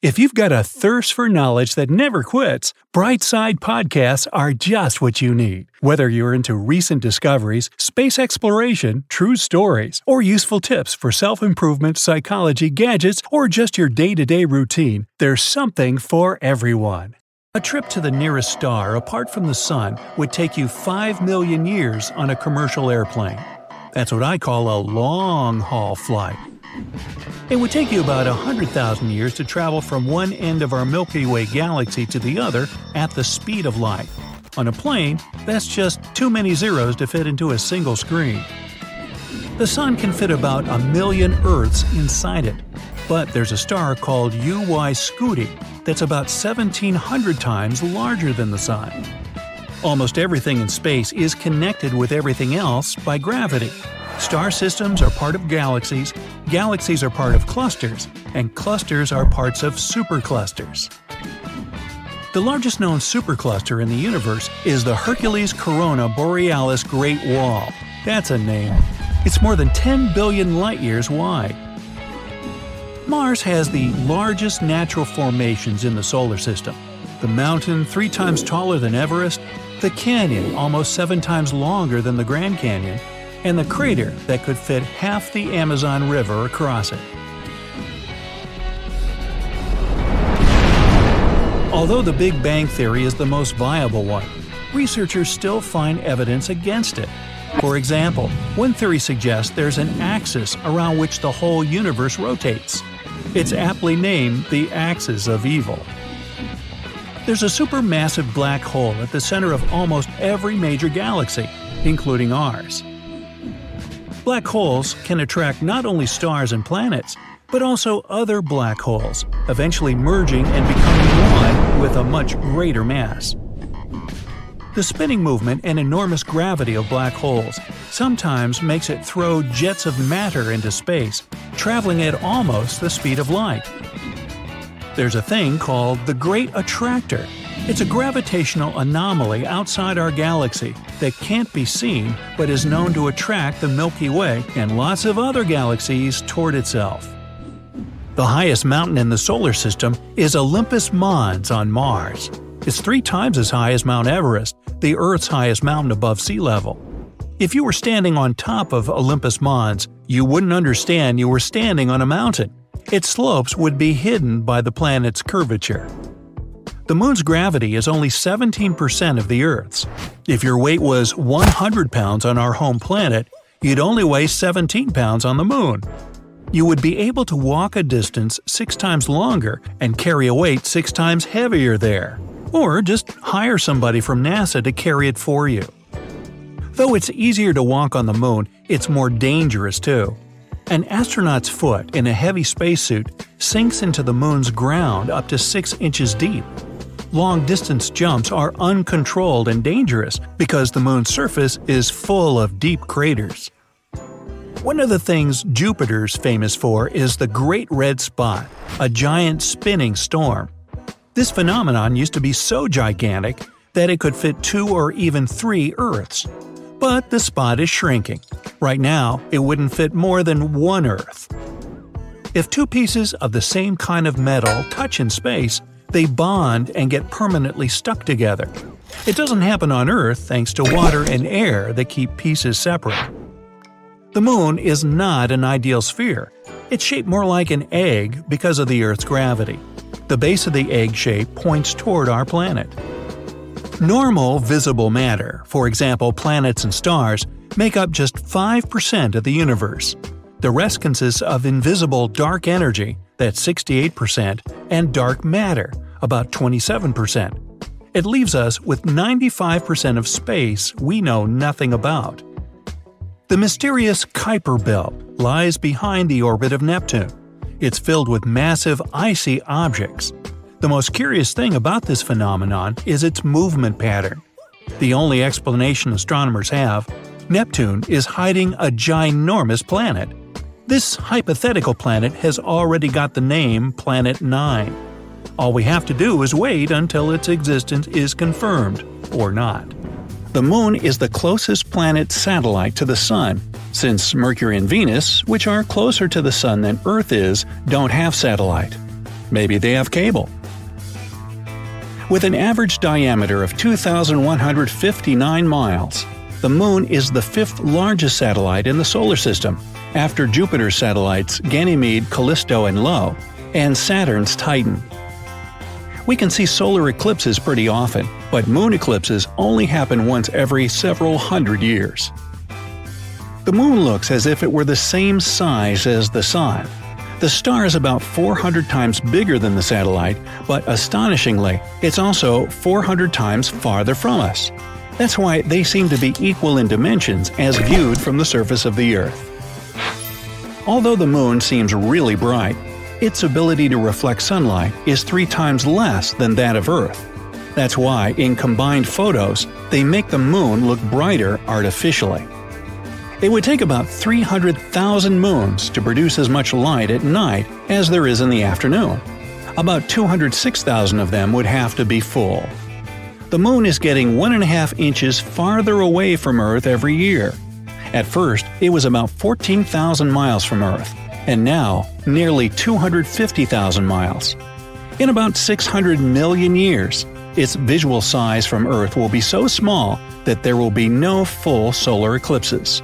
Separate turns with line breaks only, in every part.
If you've got a thirst for knowledge that never quits, Brightside Podcasts are just what you need. Whether you're into recent discoveries, space exploration, true stories, or useful tips for self improvement, psychology, gadgets, or just your day to day routine, there's something for everyone. A trip to the nearest star apart from the Sun would take you 5 million years on a commercial airplane. That's what I call a long haul flight. It would take you about 100,000 years to travel from one end of our Milky Way galaxy to the other at the speed of light. On a plane, that's just too many zeros to fit into a single screen. The Sun can fit about a million Earths inside it, but there's a star called UY Scuti that's about 1,700 times larger than the Sun. Almost everything in space is connected with everything else by gravity. Star systems are part of galaxies, galaxies are part of clusters, and clusters are parts of superclusters. The largest known supercluster in the universe is the Hercules Corona Borealis Great Wall. That's a name. It's more than 10 billion light years wide. Mars has the largest natural formations in the solar system. The mountain, three times taller than Everest, the canyon, almost seven times longer than the Grand Canyon, and the crater that could fit half the Amazon River across it. Although the Big Bang Theory is the most viable one, researchers still find evidence against it. For example, one theory suggests there's an axis around which the whole universe rotates. It's aptly named the axis of evil. There's a supermassive black hole at the center of almost every major galaxy, including ours. Black holes can attract not only stars and planets, but also other black holes, eventually merging and becoming one with a much greater mass. The spinning movement and enormous gravity of black holes sometimes makes it throw jets of matter into space, traveling at almost the speed of light. There's a thing called the Great Attractor. It's a gravitational anomaly outside our galaxy that can't be seen but is known to attract the Milky Way and lots of other galaxies toward itself. The highest mountain in the solar system is Olympus Mons on Mars. It's three times as high as Mount Everest, the Earth's highest mountain above sea level. If you were standing on top of Olympus Mons, you wouldn't understand you were standing on a mountain. Its slopes would be hidden by the planet's curvature. The moon's gravity is only 17% of the Earth's. If your weight was 100 pounds on our home planet, you'd only weigh 17 pounds on the moon. You would be able to walk a distance six times longer and carry a weight six times heavier there. Or just hire somebody from NASA to carry it for you. Though it's easier to walk on the moon, it's more dangerous too. An astronaut's foot in a heavy spacesuit sinks into the moon's ground up to 6 inches deep. Long distance jumps are uncontrolled and dangerous because the moon's surface is full of deep craters. One of the things Jupiter's famous for is the Great Red Spot, a giant spinning storm. This phenomenon used to be so gigantic that it could fit two or even three Earths. But the spot is shrinking. Right now, it wouldn't fit more than one Earth. If two pieces of the same kind of metal touch in space, they bond and get permanently stuck together. It doesn't happen on Earth thanks to water and air that keep pieces separate. The moon is not an ideal sphere. It's shaped more like an egg because of the Earth's gravity. The base of the egg shape points toward our planet. Normal visible matter, for example planets and stars, make up just 5% of the universe. The rest consists of invisible dark energy, that's 68%, and dark matter, about 27%. It leaves us with 95% of space we know nothing about. The mysterious Kuiper Belt lies behind the orbit of Neptune. It's filled with massive icy objects. The most curious thing about this phenomenon is its movement pattern. The only explanation astronomers have Neptune is hiding a ginormous planet. This hypothetical planet has already got the name Planet 9. All we have to do is wait until its existence is confirmed, or not. The Moon is the closest planet satellite to the Sun, since Mercury and Venus, which are closer to the Sun than Earth is, don't have satellite. Maybe they have cable. With an average diameter of 2,159 miles, the Moon is the fifth largest satellite in the Solar System, after Jupiter's satellites Ganymede, Callisto, and Io, and Saturn's Titan. We can see solar eclipses pretty often, but moon eclipses only happen once every several hundred years. The moon looks as if it were the same size as the Sun, the star is about 400 times bigger than the satellite, but astonishingly, it's also 400 times farther from us. That's why they seem to be equal in dimensions as viewed from the surface of the Earth. Although the moon seems really bright, its ability to reflect sunlight is three times less than that of Earth. That's why, in combined photos, they make the moon look brighter artificially. It would take about 300,000 moons to produce as much light at night as there is in the afternoon. About 206,000 of them would have to be full. The moon is getting 1.5 inches farther away from Earth every year. At first, it was about 14,000 miles from Earth, and now nearly 250,000 miles. In about 600 million years, its visual size from Earth will be so small that there will be no full solar eclipses.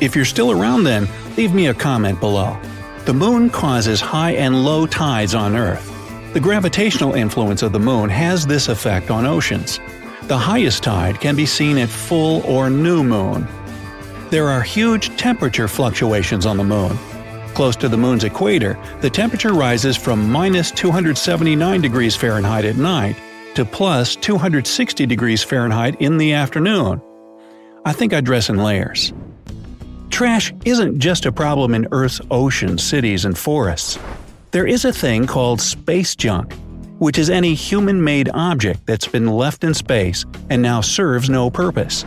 If you're still around then, leave me a comment below. The moon causes high and low tides on Earth. The gravitational influence of the moon has this effect on oceans. The highest tide can be seen at full or new moon. There are huge temperature fluctuations on the moon. Close to the moon's equator, the temperature rises from minus 279 degrees Fahrenheit at night to plus 260 degrees Fahrenheit in the afternoon. I think I dress in layers. Trash isn't just a problem in Earth's oceans, cities, and forests. There is a thing called space junk, which is any human made object that's been left in space and now serves no purpose.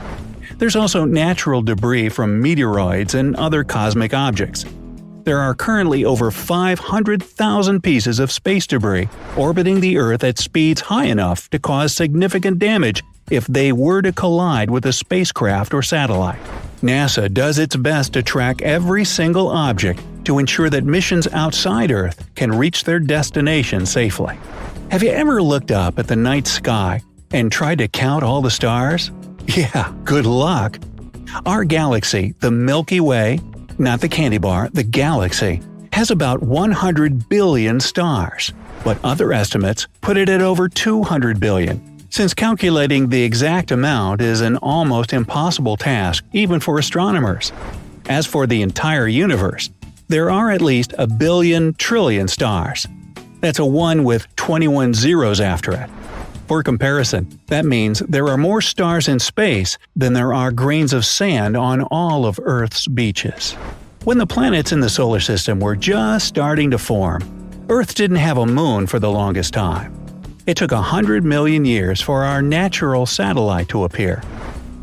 There's also natural debris from meteoroids and other cosmic objects. There are currently over 500,000 pieces of space debris orbiting the Earth at speeds high enough to cause significant damage if they were to collide with a spacecraft or satellite. NASA does its best to track every single object to ensure that missions outside Earth can reach their destination safely. Have you ever looked up at the night sky and tried to count all the stars? Yeah, good luck. Our galaxy, the Milky Way, not the candy bar, the galaxy, has about 100 billion stars, but other estimates put it at over 200 billion since calculating the exact amount is an almost impossible task even for astronomers. As for the entire universe, there are at least a billion trillion stars. That's a 1 with 21 zeros after it. For comparison, that means there are more stars in space than there are grains of sand on all of Earth's beaches. When the planets in the solar system were just starting to form, Earth didn't have a moon for the longest time. It took 100 million years for our natural satellite to appear.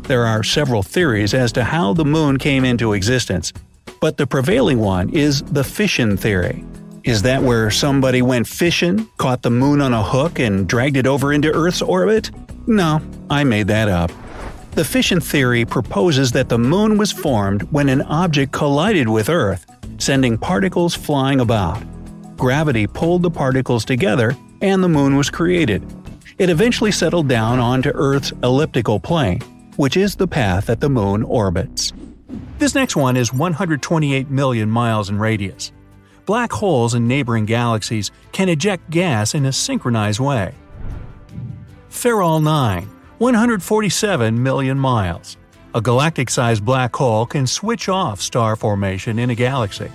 There are several theories as to how the moon came into existence, but the prevailing one is the fission theory. Is that where somebody went fishing, caught the moon on a hook, and dragged it over into Earth's orbit? No, I made that up. The fission theory proposes that the moon was formed when an object collided with Earth, sending particles flying about. Gravity pulled the particles together and the moon was created. It eventually settled down onto Earth's elliptical plane, which is the path that the moon orbits. This next one is 128 million miles in radius. Black holes in neighboring galaxies can eject gas in a synchronized way. Fairall 9, 147 million miles. A galactic sized black hole can switch off star formation in a galaxy.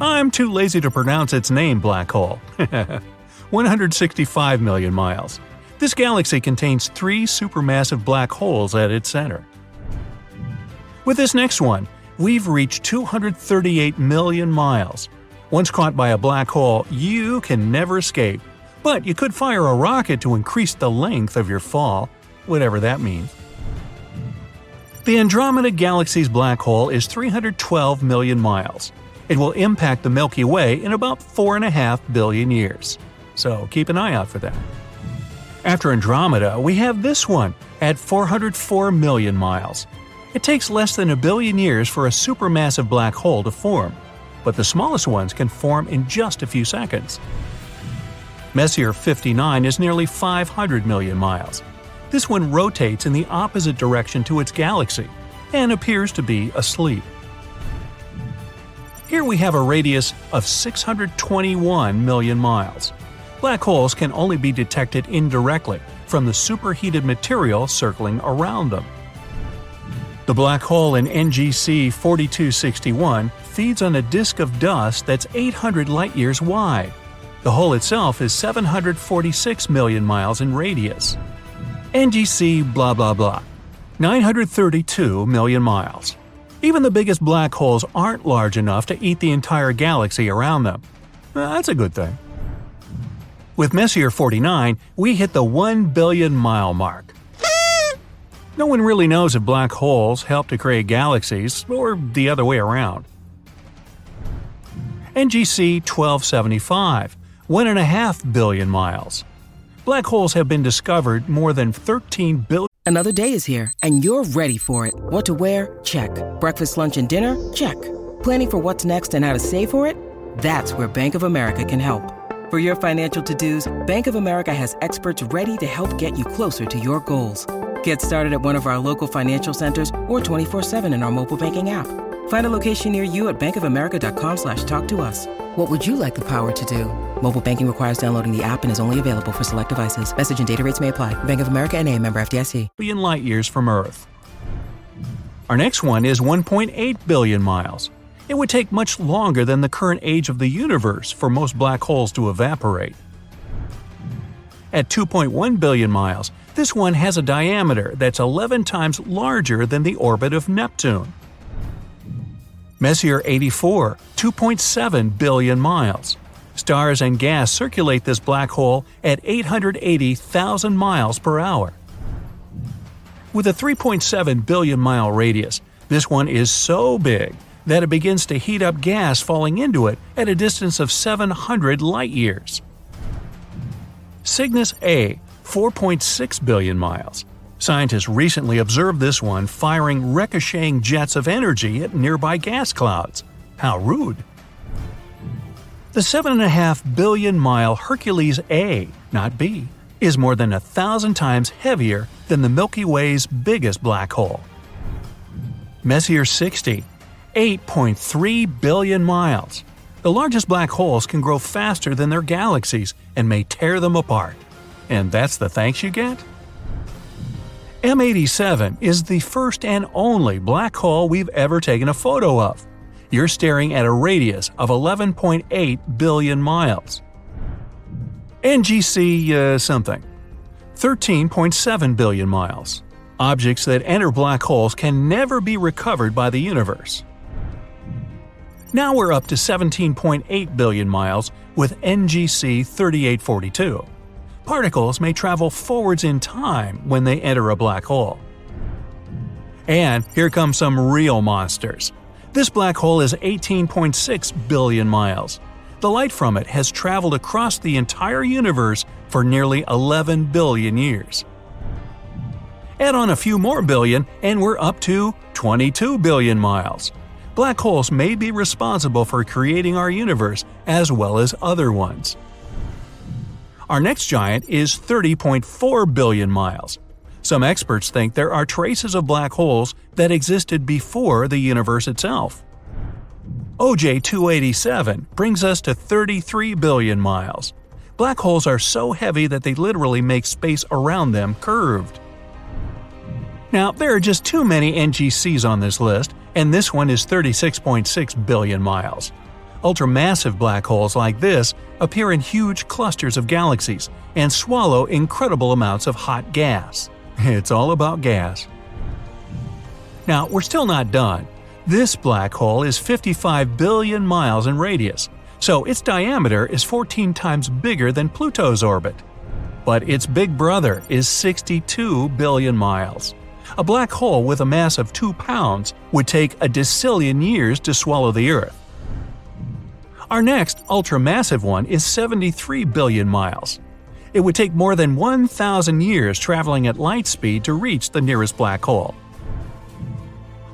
I'm too lazy to pronounce its name, black hole. 165 million miles. This galaxy contains three supermassive black holes at its center. With this next one, we've reached 238 million miles. Once caught by a black hole, you can never escape. But you could fire a rocket to increase the length of your fall, whatever that means. The Andromeda Galaxy's black hole is 312 million miles. It will impact the Milky Way in about 4.5 billion years. So keep an eye out for that. After Andromeda, we have this one at 404 million miles. It takes less than a billion years for a supermassive black hole to form, but the smallest ones can form in just a few seconds. Messier 59 is nearly 500 million miles. This one rotates in the opposite direction to its galaxy and appears to be asleep. Here we have a radius of 621 million miles. Black holes can only be detected indirectly from the superheated material circling around them. The black hole in NGC 4261 feeds on a disk of dust that's 800 light years wide. The hole itself is 746 million miles in radius. NGC blah blah blah. 932 million miles. Even the biggest black holes aren't large enough to eat the entire galaxy around them. Uh, that's a good thing. With Messier 49, we hit the 1 billion mile mark. No one really knows if black holes help to create galaxies or the other way around. NGC 1275, 1.5 billion miles. Black holes have been discovered more than 13 billion.
Another day is here, and you're ready for it. What to wear? Check. Breakfast, lunch, and dinner? Check. Planning for what's next and how to save for it? That's where Bank of America can help. For your financial to-dos, Bank of America has experts ready to help get you closer to your goals. Get started at one of our local financial centers or 24-7 in our mobile banking app. Find a location near you at bankofamerica.com slash talk to us. What would you like the power to do? Mobile banking requires downloading the app and is only available for select devices. Message and data rates may apply. Bank of America and a member FDIC.
billion light years from Earth. Our next one is 1.8 billion miles. It would take much longer than the current age of the universe for most black holes to evaporate. At 2.1 billion miles, this one has a diameter that's 11 times larger than the orbit of Neptune. Messier 84, 2.7 billion miles. Stars and gas circulate this black hole at 880,000 miles per hour. With a 3.7 billion mile radius, this one is so big that it begins to heat up gas falling into it at a distance of 700 light years. Cygnus A, 4.6 billion miles. Scientists recently observed this one firing ricocheting jets of energy at nearby gas clouds. How rude! The 7.5 billion mile Hercules A, not B, is more than a thousand times heavier than the Milky Way's biggest black hole. Messier 60, 8.3 billion miles. The largest black holes can grow faster than their galaxies and may tear them apart. And that's the thanks you get? M87 is the first and only black hole we've ever taken a photo of. You're staring at a radius of 11.8 billion miles. NGC uh, something. 13.7 billion miles. Objects that enter black holes can never be recovered by the universe. Now we're up to 17.8 billion miles with NGC 3842. Particles may travel forwards in time when they enter a black hole. And here come some real monsters. This black hole is 18.6 billion miles. The light from it has traveled across the entire universe for nearly 11 billion years. Add on a few more billion, and we're up to 22 billion miles. Black holes may be responsible for creating our universe as well as other ones. Our next giant is 30.4 billion miles. Some experts think there are traces of black holes that existed before the universe itself. OJ 287 brings us to 33 billion miles. Black holes are so heavy that they literally make space around them curved. Now, there are just too many NGCs on this list, and this one is 36.6 billion miles. Ultramassive black holes like this appear in huge clusters of galaxies and swallow incredible amounts of hot gas. It's all about gas. Now, we're still not done. This black hole is 55 billion miles in radius. so its diameter is 14 times bigger than Pluto's orbit. But its big brother is 62 billion miles. A black hole with a mass of 2 pounds would take a decillion years to swallow the Earth. Our next ultramassive one is 73 billion miles. It would take more than 1,000 years traveling at light speed to reach the nearest black hole.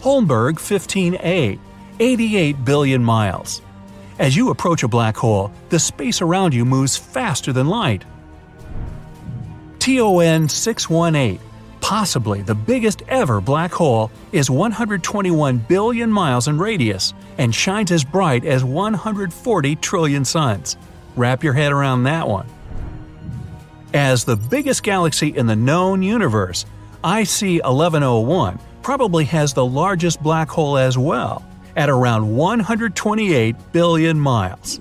Holmberg 15A, 88 billion miles. As you approach a black hole, the space around you moves faster than light. TON 618, possibly the biggest ever black hole, is 121 billion miles in radius and shines as bright as 140 trillion suns. Wrap your head around that one. As the biggest galaxy in the known universe, IC 1101 probably has the largest black hole as well, at around 128 billion miles.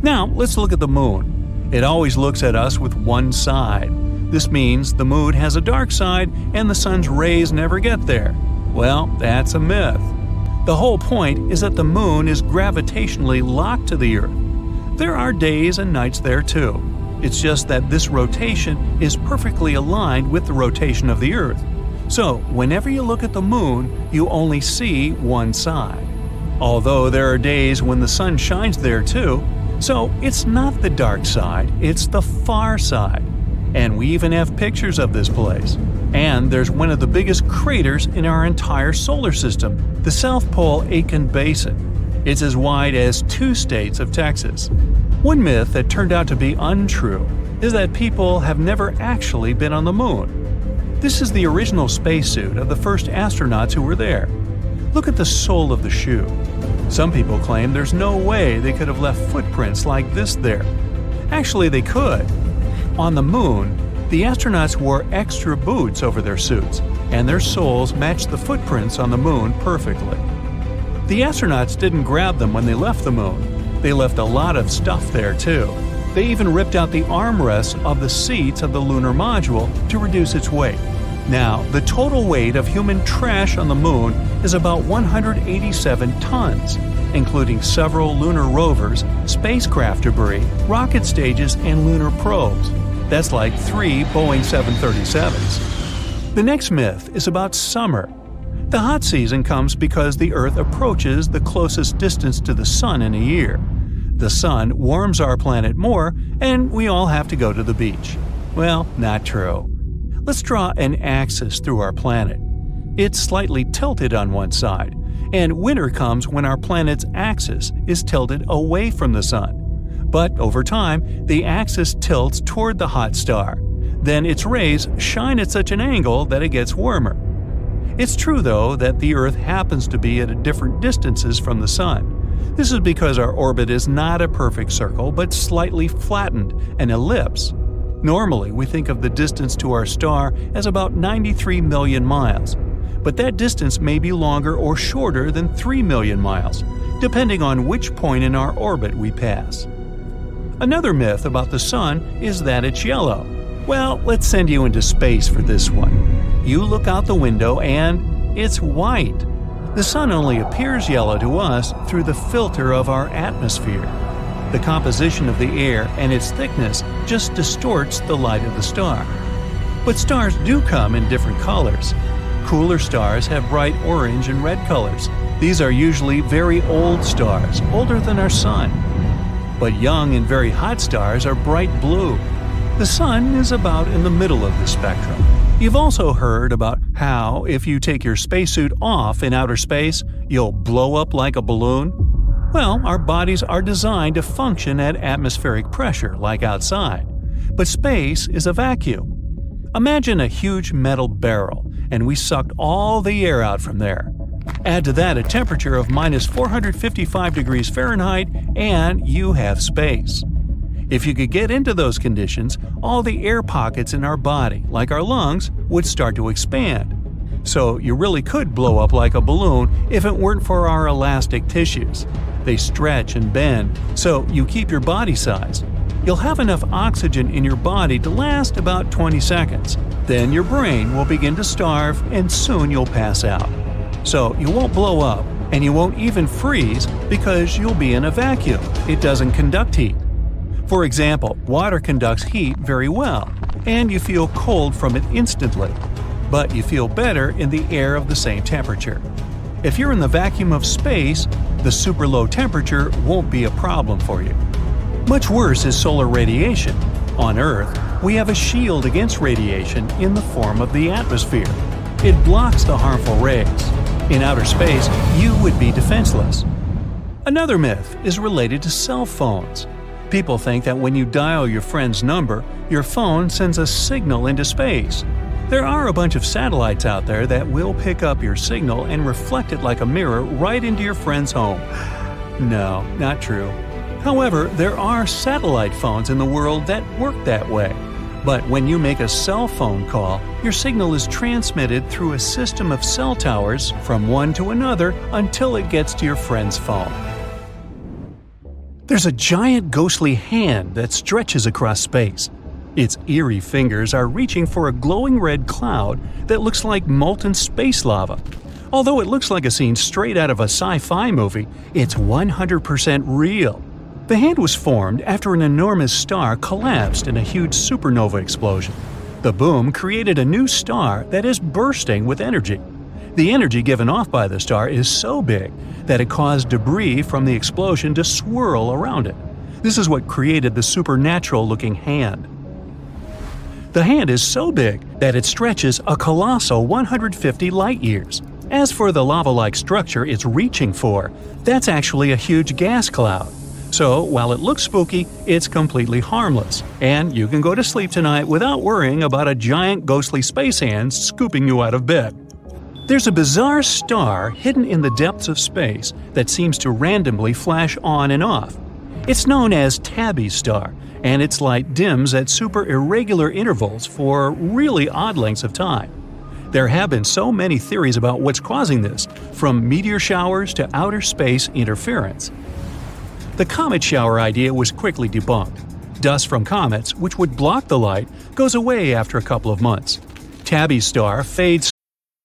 Now, let's look at the Moon. It always looks at us with one side. This means the Moon has a dark side and the Sun's rays never get there. Well, that's a myth. The whole point is that the Moon is gravitationally locked to the Earth. There are days and nights there too. It's just that this rotation is perfectly aligned with the rotation of the Earth. So, whenever you look at the Moon, you only see one side. Although there are days when the sun shines there too, so it's not the dark side, it's the far side. And we even have pictures of this place. And there's one of the biggest craters in our entire solar system, the South Pole Aitken Basin. It's as wide as two states of Texas. One myth that turned out to be untrue is that people have never actually been on the moon. This is the original spacesuit of the first astronauts who were there. Look at the sole of the shoe. Some people claim there's no way they could have left footprints like this there. Actually, they could. On the moon, the astronauts wore extra boots over their suits, and their soles matched the footprints on the moon perfectly. The astronauts didn't grab them when they left the moon. They left a lot of stuff there too. They even ripped out the armrests of the seats of the lunar module to reduce its weight. Now, the total weight of human trash on the moon is about 187 tons, including several lunar rovers, spacecraft debris, rocket stages, and lunar probes. That's like three Boeing 737s. The next myth is about summer. The hot season comes because the Earth approaches the closest distance to the Sun in a year. The Sun warms our planet more, and we all have to go to the beach. Well, not true. Let's draw an axis through our planet. It's slightly tilted on one side, and winter comes when our planet's axis is tilted away from the Sun. But over time, the axis tilts toward the hot star. Then its rays shine at such an angle that it gets warmer. It's true, though, that the Earth happens to be at different distances from the Sun. This is because our orbit is not a perfect circle, but slightly flattened, an ellipse. Normally, we think of the distance to our star as about 93 million miles, but that distance may be longer or shorter than 3 million miles, depending on which point in our orbit we pass. Another myth about the sun is that it's yellow. Well, let's send you into space for this one. You look out the window and it's white. The sun only appears yellow to us through the filter of our atmosphere. The composition of the air and its thickness just distorts the light of the star. But stars do come in different colors. Cooler stars have bright orange and red colors. These are usually very old stars, older than our sun but young and very hot stars are bright blue. The Sun is about in the middle of the spectrum. You've also heard about how, if you take your spacesuit off in outer space, you'll blow up like a balloon. Well, our bodies are designed to function at atmospheric pressure, like outside. But space is a vacuum. Imagine a huge metal barrel, and we sucked all the air out from there. Add to that a temperature of minus 455 degrees Fahrenheit, and you have space. If you could get into those conditions, all the air pockets in our body, like our lungs, would start to expand. So you really could blow up like a balloon if it weren't for our elastic tissues. They stretch and bend, so you keep your body size. You'll have enough oxygen in your body to last about 20 seconds. Then your brain will begin to starve and soon you'll pass out. So you won't blow up, and you won't even freeze because you'll be in a vacuum. It doesn't conduct heat. For example, water conducts heat very well, and you feel cold from it instantly, but you feel better in the air of the same temperature. If you're in the vacuum of space, the super low temperature won't be a problem for you. Much worse is solar radiation. On Earth, we have a shield against radiation in the form of the atmosphere. It blocks the harmful rays. In outer space, you would be defenseless. Another myth is related to cell phones. People think that when you dial your friend's number, your phone sends a signal into space. There are a bunch of satellites out there that will pick up your signal and reflect it like a mirror right into your friend's home. No, not true. However, there are satellite phones in the world that work that way. But when you make a cell phone call, your signal is transmitted through a system of cell towers from one to another until it gets to your friend's phone. There's a giant ghostly hand that stretches across space. Its eerie fingers are reaching for a glowing red cloud that looks like molten space lava. Although it looks like a scene straight out of a sci fi movie, it's 100% real. The hand was formed after an enormous star collapsed in a huge supernova explosion. The boom created a new star that is bursting with energy. The energy given off by the star is so big that it caused debris from the explosion to swirl around it. This is what created the supernatural looking hand. The hand is so big that it stretches a colossal 150 light years. As for the lava like structure it's reaching for, that's actually a huge gas cloud. So, while it looks spooky, it's completely harmless, and you can go to sleep tonight without worrying about a giant ghostly space hand scooping you out of bed. There's a bizarre star hidden in the depths of space that seems to randomly flash on and off. It's known as Tabby's star, and its light dims at super irregular intervals for really odd lengths of time. There have been so many theories about what's causing this, from meteor showers to outer space interference. The comet shower idea was quickly debunked. Dust from comets, which would block the light, goes away after a couple of months. Tabby's star fades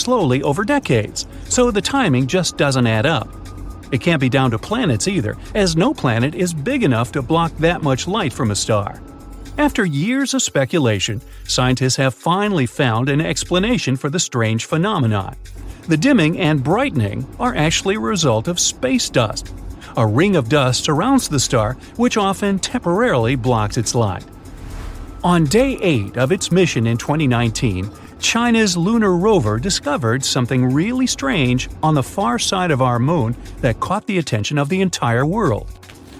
Slowly over decades, so the timing just doesn't add up. It can't be down to planets either, as no planet is big enough to block that much light from a star. After years of speculation, scientists have finally found an explanation for the strange phenomenon. The dimming and brightening are actually a result of space dust. A ring of dust surrounds the star, which often temporarily blocks its light. On day 8 of its mission in 2019, China's lunar rover discovered something really strange on the far side of our moon that caught the attention of the entire world.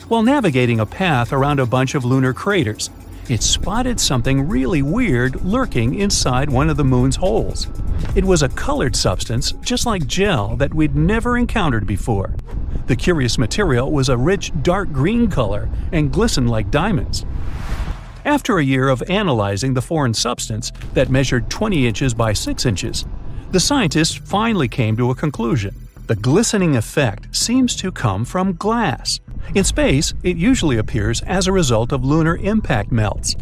While navigating a path around a bunch of lunar craters, it spotted something really weird lurking inside one of the moon's holes. It was a colored substance, just like gel, that we'd never encountered before. The curious material was a rich dark green color and glistened like diamonds. After a year of analyzing the foreign substance that measured 20 inches by 6 inches, the scientists finally came to a conclusion. The glistening effect seems to come from glass. In space, it usually appears as a result of lunar impact melts.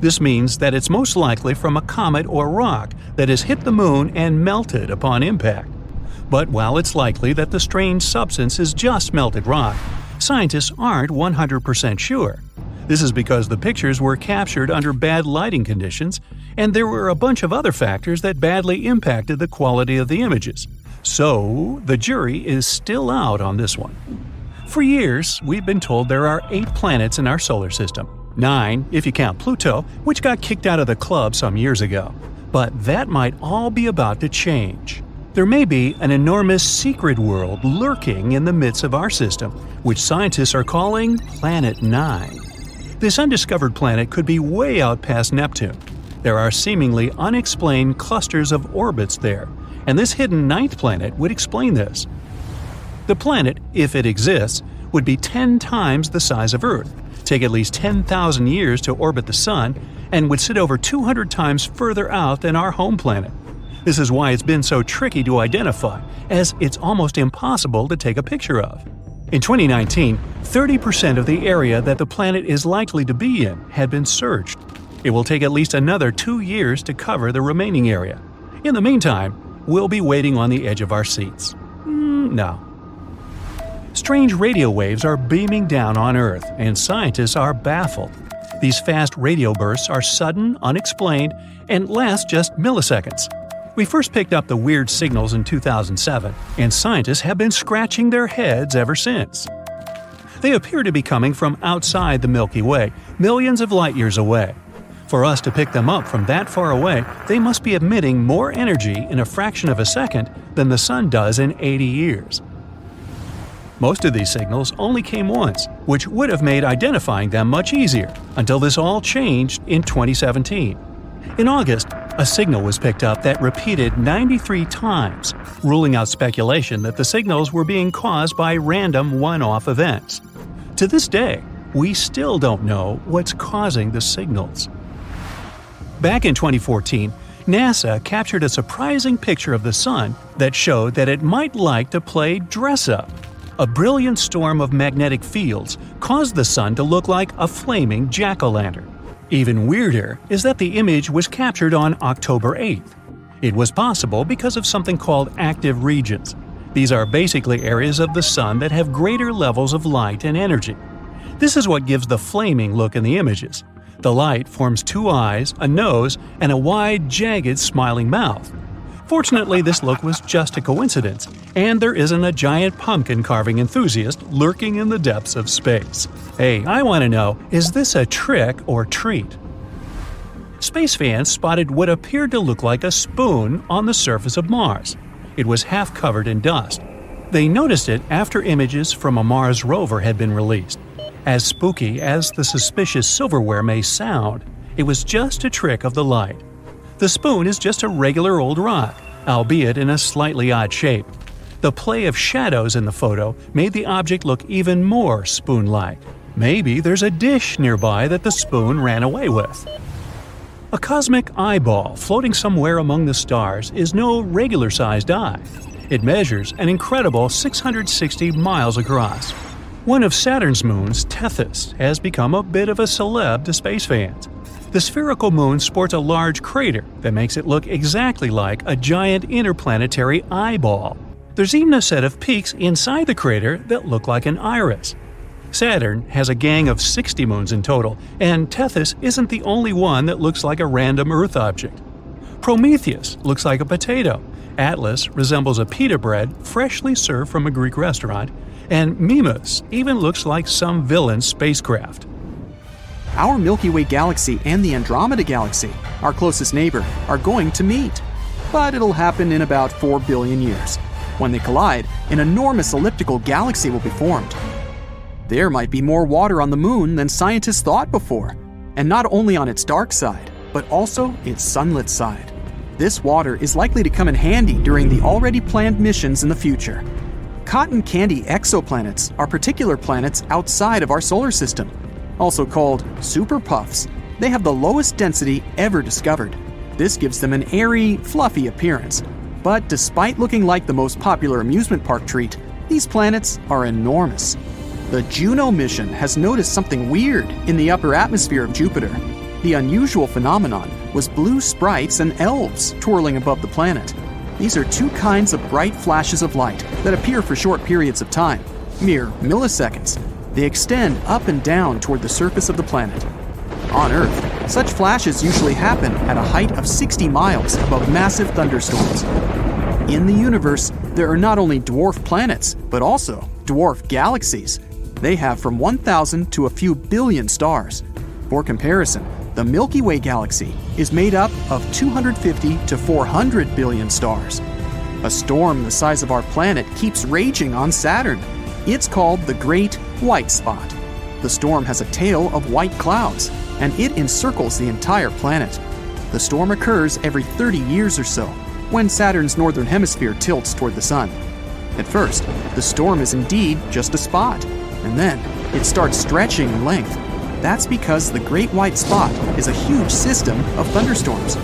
This means that it's most likely from a comet or rock that has hit the moon and melted upon impact. But while it's likely that the strange substance is just melted rock, scientists aren't 100% sure. This is because the pictures were captured under bad lighting conditions, and there were a bunch of other factors that badly impacted the quality of the images. So, the jury is still out on this one. For years, we've been told there are eight planets in our solar system. Nine, if you count Pluto, which got kicked out of the club some years ago. But that might all be about to change. There may be an enormous secret world lurking in the midst of our system, which scientists are calling Planet 9. This undiscovered planet could be way out past Neptune. There are seemingly unexplained clusters of orbits there, and this hidden ninth planet would explain this. The planet, if it exists, would be 10 times the size of Earth, take at least 10,000 years to orbit the Sun, and would sit over 200 times further out than our home planet. This is why it's been so tricky to identify, as it's almost impossible to take a picture of. In 2019, 30% of the area that the planet is likely to be in had been searched. It will take at least another two years to cover the remaining area. In the meantime, we'll be waiting on the edge of our seats. Mm, no. Strange radio waves are beaming down on Earth, and scientists are baffled. These fast radio bursts are sudden, unexplained, and last just milliseconds. We first picked up the weird signals in 2007, and scientists have been scratching their heads ever since. They appear to be coming from outside the Milky Way, millions of light years away. For us to pick them up from that far away, they must be emitting more energy in a fraction of a second than the Sun does in 80 years. Most of these signals only came once, which would have made identifying them much easier, until this all changed in 2017. In August, a signal was picked up that repeated 93 times, ruling out speculation that the signals were being caused by random one off events. To this day, we still don't know what's causing the signals. Back in 2014, NASA captured a surprising picture of the Sun that showed that it might like to play dress up. A brilliant storm of magnetic fields caused the Sun to look like a flaming jack o' lantern. Even weirder is that the image was captured on October 8th. It was possible because of something called active regions. These are basically areas of the sun that have greater levels of light and energy. This is what gives the flaming look in the images. The light forms two eyes, a nose, and a wide, jagged, smiling mouth. Fortunately, this look was just a coincidence, and there isn't a giant pumpkin carving enthusiast lurking in the depths of space. Hey, I want to know is this a trick or treat? Space fans spotted what appeared to look like a spoon on the surface of Mars. It was half covered in dust. They noticed it after images from a Mars rover had been released. As spooky as the suspicious silverware may sound, it was just a trick of the light. The spoon is just a regular old rock, albeit in a slightly odd shape. The play of shadows in the photo made the object look even more spoon like. Maybe there's a dish nearby that the spoon ran away with. A cosmic eyeball floating somewhere among the stars is no regular sized eye. It measures an incredible 660 miles across. One of Saturn's moons, Tethys, has become a bit of a celeb to space fans. The spherical moon sports a large crater that makes it look exactly like a giant interplanetary eyeball. There's even a set of peaks inside the crater that look like an iris. Saturn has a gang of 60 moons in total, and Tethys isn't the only one that looks like a random Earth object. Prometheus looks like a potato, Atlas resembles a pita bread freshly served from a Greek restaurant, and Mimas even looks like some villain's spacecraft.
Our Milky Way galaxy and the Andromeda galaxy, our closest neighbor, are going to meet. But it'll happen in about 4 billion years. When they collide, an enormous elliptical galaxy will be formed. There might be more water on the moon than scientists thought before, and not only on its dark side, but also its sunlit side. This water is likely to come in handy during the already planned missions in the future. Cotton candy exoplanets are particular planets outside of our solar system also called super puffs. They have the lowest density ever discovered. This gives them an airy, fluffy appearance. But despite looking like the most popular amusement park treat, these planets are enormous. The Juno mission has noticed something weird in the upper atmosphere of Jupiter. The unusual phenomenon was blue sprites and elves twirling above the planet. These are two kinds of bright flashes of light that appear for short periods of time, mere milliseconds, they extend up and down toward the surface of the planet. On Earth, such flashes usually happen at a height of 60 miles above massive thunderstorms. In the universe, there are not only dwarf planets, but also dwarf galaxies. They have from 1,000 to a few billion stars. For comparison, the Milky Way galaxy is made up of 250 to 400 billion stars. A storm the size of our planet keeps raging on Saturn. It's called the Great White Spot. The storm has a tail of white clouds, and it encircles the entire planet. The storm occurs every 30 years or so, when Saturn's northern hemisphere tilts toward the Sun. At first, the storm is indeed just a spot, and then it starts stretching in length. That's because the Great White Spot is a huge system of thunderstorms.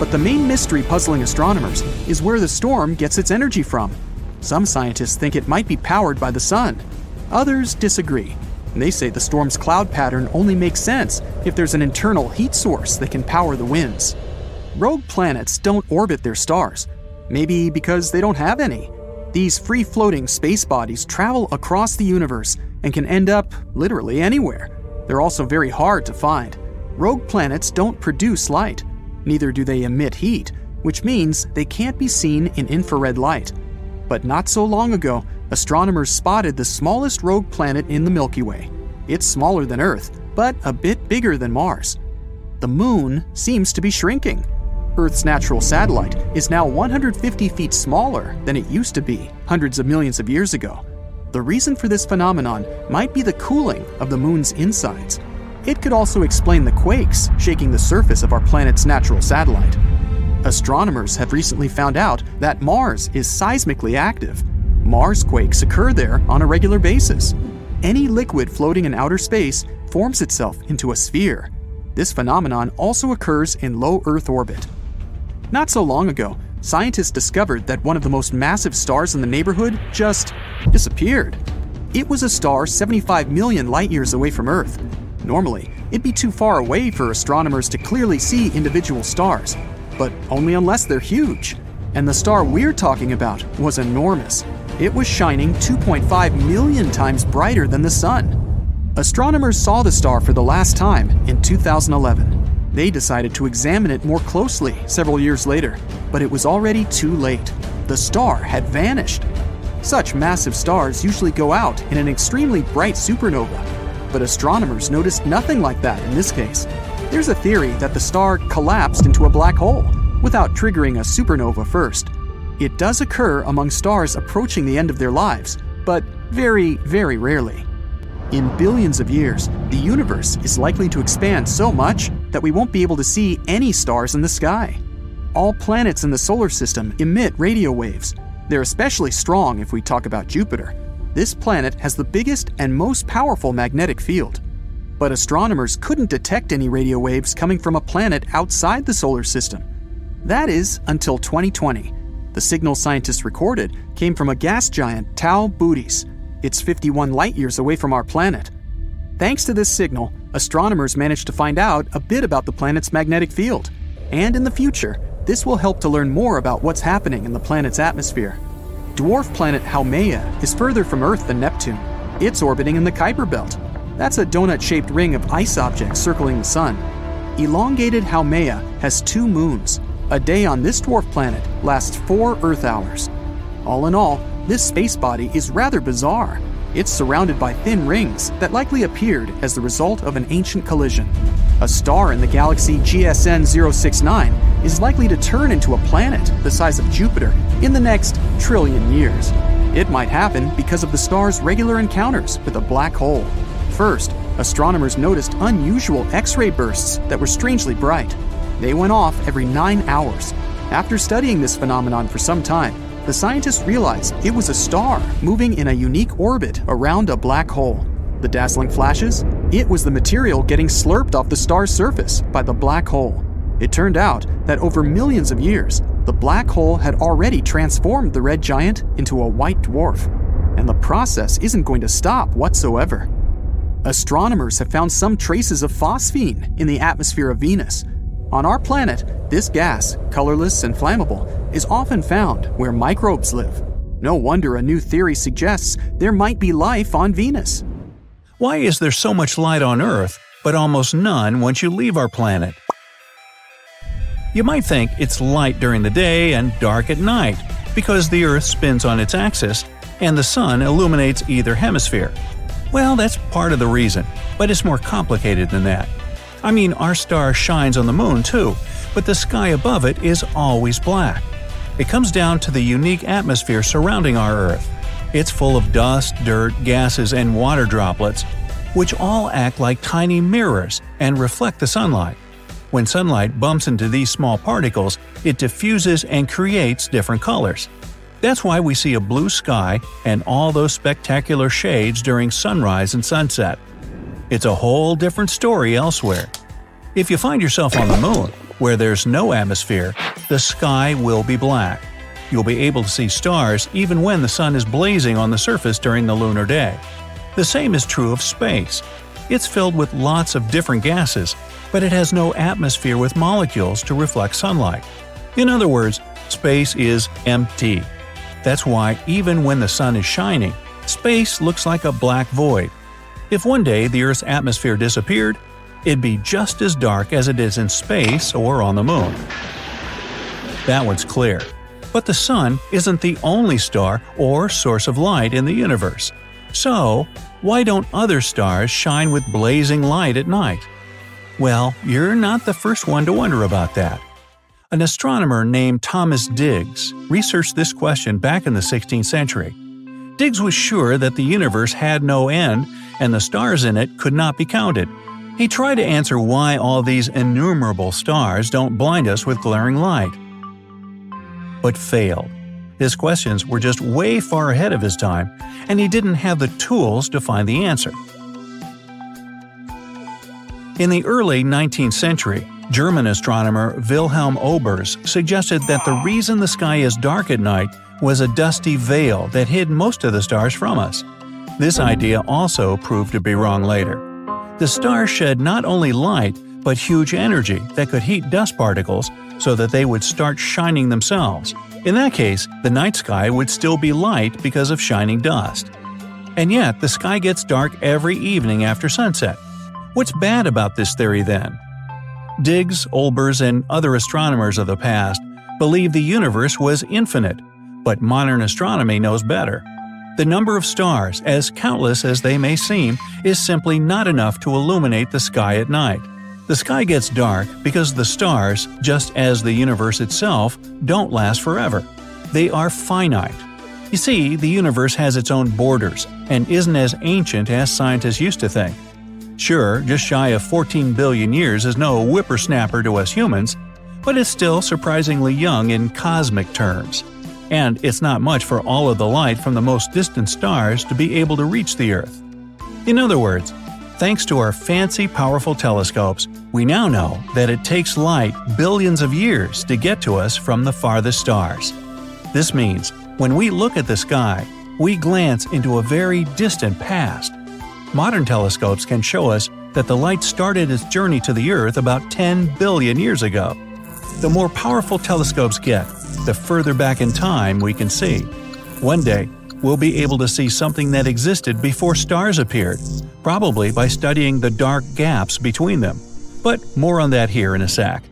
But the main mystery puzzling astronomers is where the storm gets its energy from. Some scientists think it might be powered by the sun. Others disagree. They say the storm's cloud pattern only makes sense if there's an internal heat source that can power the winds. Rogue planets don't orbit their stars, maybe because they don't have any. These free floating space bodies travel across the universe and can end up literally anywhere. They're also very hard to find. Rogue planets don't produce light, neither do they emit heat, which means they can't be seen in infrared light. But not so long ago, astronomers spotted the smallest rogue planet in the Milky Way. It's smaller than Earth, but a bit bigger than Mars. The Moon seems to be shrinking. Earth's natural satellite is now 150 feet smaller than it used to be hundreds of millions of years ago. The reason for this phenomenon might be the cooling of the Moon's insides. It could also explain the quakes shaking the surface of our planet's natural satellite. Astronomers have recently found out that Mars is seismically active. Mars quakes occur there on a regular basis. Any liquid floating in outer space forms itself into a sphere. This phenomenon also occurs in low Earth orbit. Not so long ago, scientists discovered that one of the most massive stars in the neighborhood just disappeared. It was a star 75 million light years away from Earth. Normally, it'd be too far away for astronomers to clearly see individual stars, but only unless they're huge. And the star we're talking about was enormous. It was shining 2.5 million times brighter than the Sun. Astronomers saw the star for the last time in 2011. They decided to examine it more closely several years later, but it was already too late. The star had vanished. Such massive stars usually go out in an extremely bright supernova, but astronomers noticed nothing like that in this case. There's a theory that the star collapsed into a black hole without triggering a supernova first. It does occur among stars approaching the end of their lives, but very, very rarely. In billions of years, the universe is likely to expand so much that we won't be able to see any stars in the sky. All planets in the solar system emit radio waves. They're especially strong if we talk about Jupiter. This planet has the biggest and most powerful magnetic field. But astronomers couldn't detect any radio waves coming from a planet outside the solar system. That is until 2020. The signal scientists recorded came from a gas giant, Tau Bootes, it's 51 light years away from our planet. Thanks to this signal, astronomers managed to find out a bit about the planet's magnetic field. And in the future, this will help to learn more about what's happening in the planet's atmosphere. Dwarf planet Haumea is further from Earth than Neptune. It's orbiting in the Kuiper Belt. That's a donut shaped ring of ice objects circling the Sun. Elongated Haumea has two moons. A day on this dwarf planet lasts four Earth hours. All in all, this space body is rather bizarre. It's surrounded by thin rings that likely appeared as the result of an ancient collision. A star in the galaxy GSN 069 is likely to turn into a planet the size of Jupiter in the next trillion years. It might happen because of the star's regular encounters with a black hole. First, astronomers noticed unusual X ray bursts that were strangely bright. They went off every nine hours. After studying this phenomenon for some time, the scientists realized it was a star moving in a unique orbit around a black hole. The dazzling flashes? It was the material getting slurped off the star's surface by the black hole. It turned out that over millions of years, the black hole had already transformed the red giant into a white dwarf. And the process isn't going to stop whatsoever. Astronomers have found some traces of phosphine in the atmosphere of Venus, on our planet, this gas, colorless and flammable, is often found where microbes live. No wonder a new theory suggests there might be life on Venus.
Why is there so much light on Earth, but almost none once you leave our planet? You might think it's light during the day and dark at night, because the Earth spins on its axis and the Sun illuminates either hemisphere. Well, that's part of the reason, but it's more complicated than that. I mean, our star shines on the moon too, but the sky above it is always black. It comes down to the unique atmosphere surrounding our Earth. It's full of dust, dirt, gases, and water droplets, which all act like tiny mirrors and reflect the sunlight. When sunlight bumps into these small particles, it diffuses and creates different colors. That's why we see a blue sky and all those spectacular shades during sunrise and sunset. It's a whole different story elsewhere. If you find yourself on the moon, where there's no atmosphere, the sky will be black. You'll be able to see stars even when the sun is blazing on the surface during the lunar day. The same is true of space. It's filled with lots of different gases, but it has no atmosphere with molecules to reflect sunlight. In other words, space is empty. That's why, even when the sun is shining, space looks like a black void. If one day the Earth's atmosphere disappeared, it'd be just as dark as it is in space or on the moon. That one's clear. But the sun isn't the only star or source of light in the universe. So, why don't other stars shine with blazing light at night? Well, you're not the first one to wonder about that. An astronomer named Thomas Digges researched this question back in the 16th century. Digges was sure that the universe had no end and the stars in it could not be counted. He tried to answer why all these innumerable stars don't blind us with glaring light. But failed. His questions were just way far ahead of his time, and he didn't have the tools to find the answer. In the early 19th century, German astronomer Wilhelm Olbers suggested that the reason the sky is dark at night was a dusty veil that hid most of the stars from us. This idea also proved to be wrong later. The stars shed not only light, but huge energy that could heat dust particles so that they would start shining themselves. In that case, the night sky would still be light because of shining dust. And yet, the sky gets dark every evening after sunset. What's bad about this theory then? Digges, Olbers, and other astronomers of the past believed the universe was infinite, but modern astronomy knows better. The number of stars, as countless as they may seem, is simply not enough to illuminate the sky at night. The sky gets dark because the stars, just as the universe itself, don't last forever. They are finite. You see, the universe has its own borders and isn't as ancient as scientists used to think. Sure, just shy of 14 billion years is no whippersnapper to us humans, but it's still surprisingly young in cosmic terms. And it's not much for all of the light from the most distant stars to be able to reach the Earth. In other words, thanks to our fancy, powerful telescopes, we now know that it takes light billions of years to get to us from the farthest stars. This means, when we look at the sky, we glance into a very distant past modern telescopes can show us that the light started its journey to the Earth about 10 billion years ago. The more powerful telescopes get, the further back in time we can see. One day, we'll be able to see something that existed before stars appeared, probably by studying the dark gaps between them. But more on that here in a sec.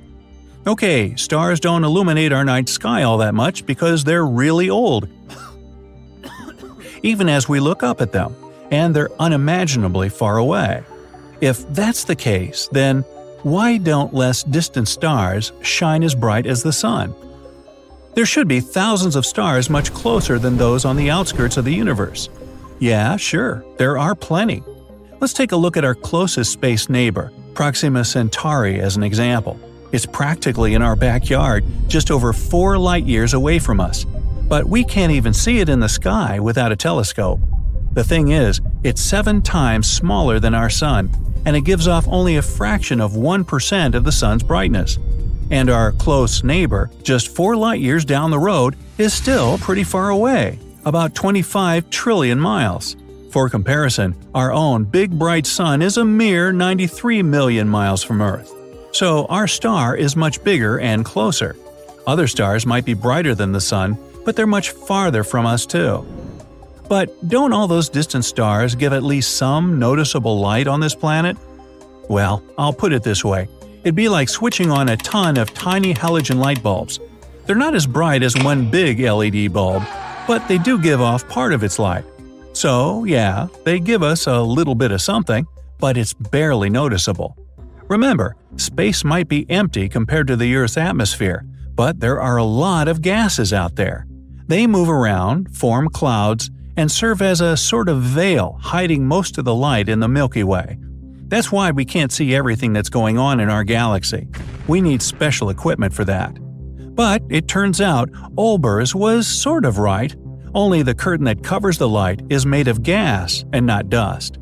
Okay, stars don't illuminate our night sky all that much because they're really old. Even as we look up at them, and they're unimaginably far away. If that's the case, then why don't less distant stars shine as bright as the sun? There should be thousands of stars much closer than those on the outskirts of the universe. Yeah, sure, there are plenty. Let's take a look at our closest space neighbor, Proxima Centauri, as an example. It's practically in our backyard, just over four light years away from us. But we can't even see it in the sky without a telescope. The thing is, it's seven times smaller than our Sun, and it gives off only a fraction of 1% of the Sun's brightness. And our close neighbor, just 4 light years down the road, is still pretty far away, about 25 trillion miles. For comparison, our own big bright Sun is a mere 93 million miles from Earth. So our star is much bigger and closer. Other stars might be brighter than the Sun, but they're much farther from us too. But don't all those distant stars give at least some noticeable light on this planet? Well, I'll put it this way it'd be like switching on a ton of tiny halogen light bulbs. They're not as bright as one big LED bulb, but they do give off part of its light. So, yeah, they give us a little bit of something, but it's barely noticeable. Remember, space might be empty compared to the Earth's atmosphere, but there are a lot of gases out there. They move around, form clouds, and serve as a sort of veil hiding most of the light in the Milky Way. That's why we can't see everything that's going on in our galaxy. We need special equipment for that. But it turns out Olbers was sort of right. Only the curtain that covers the light is made of gas and not dust.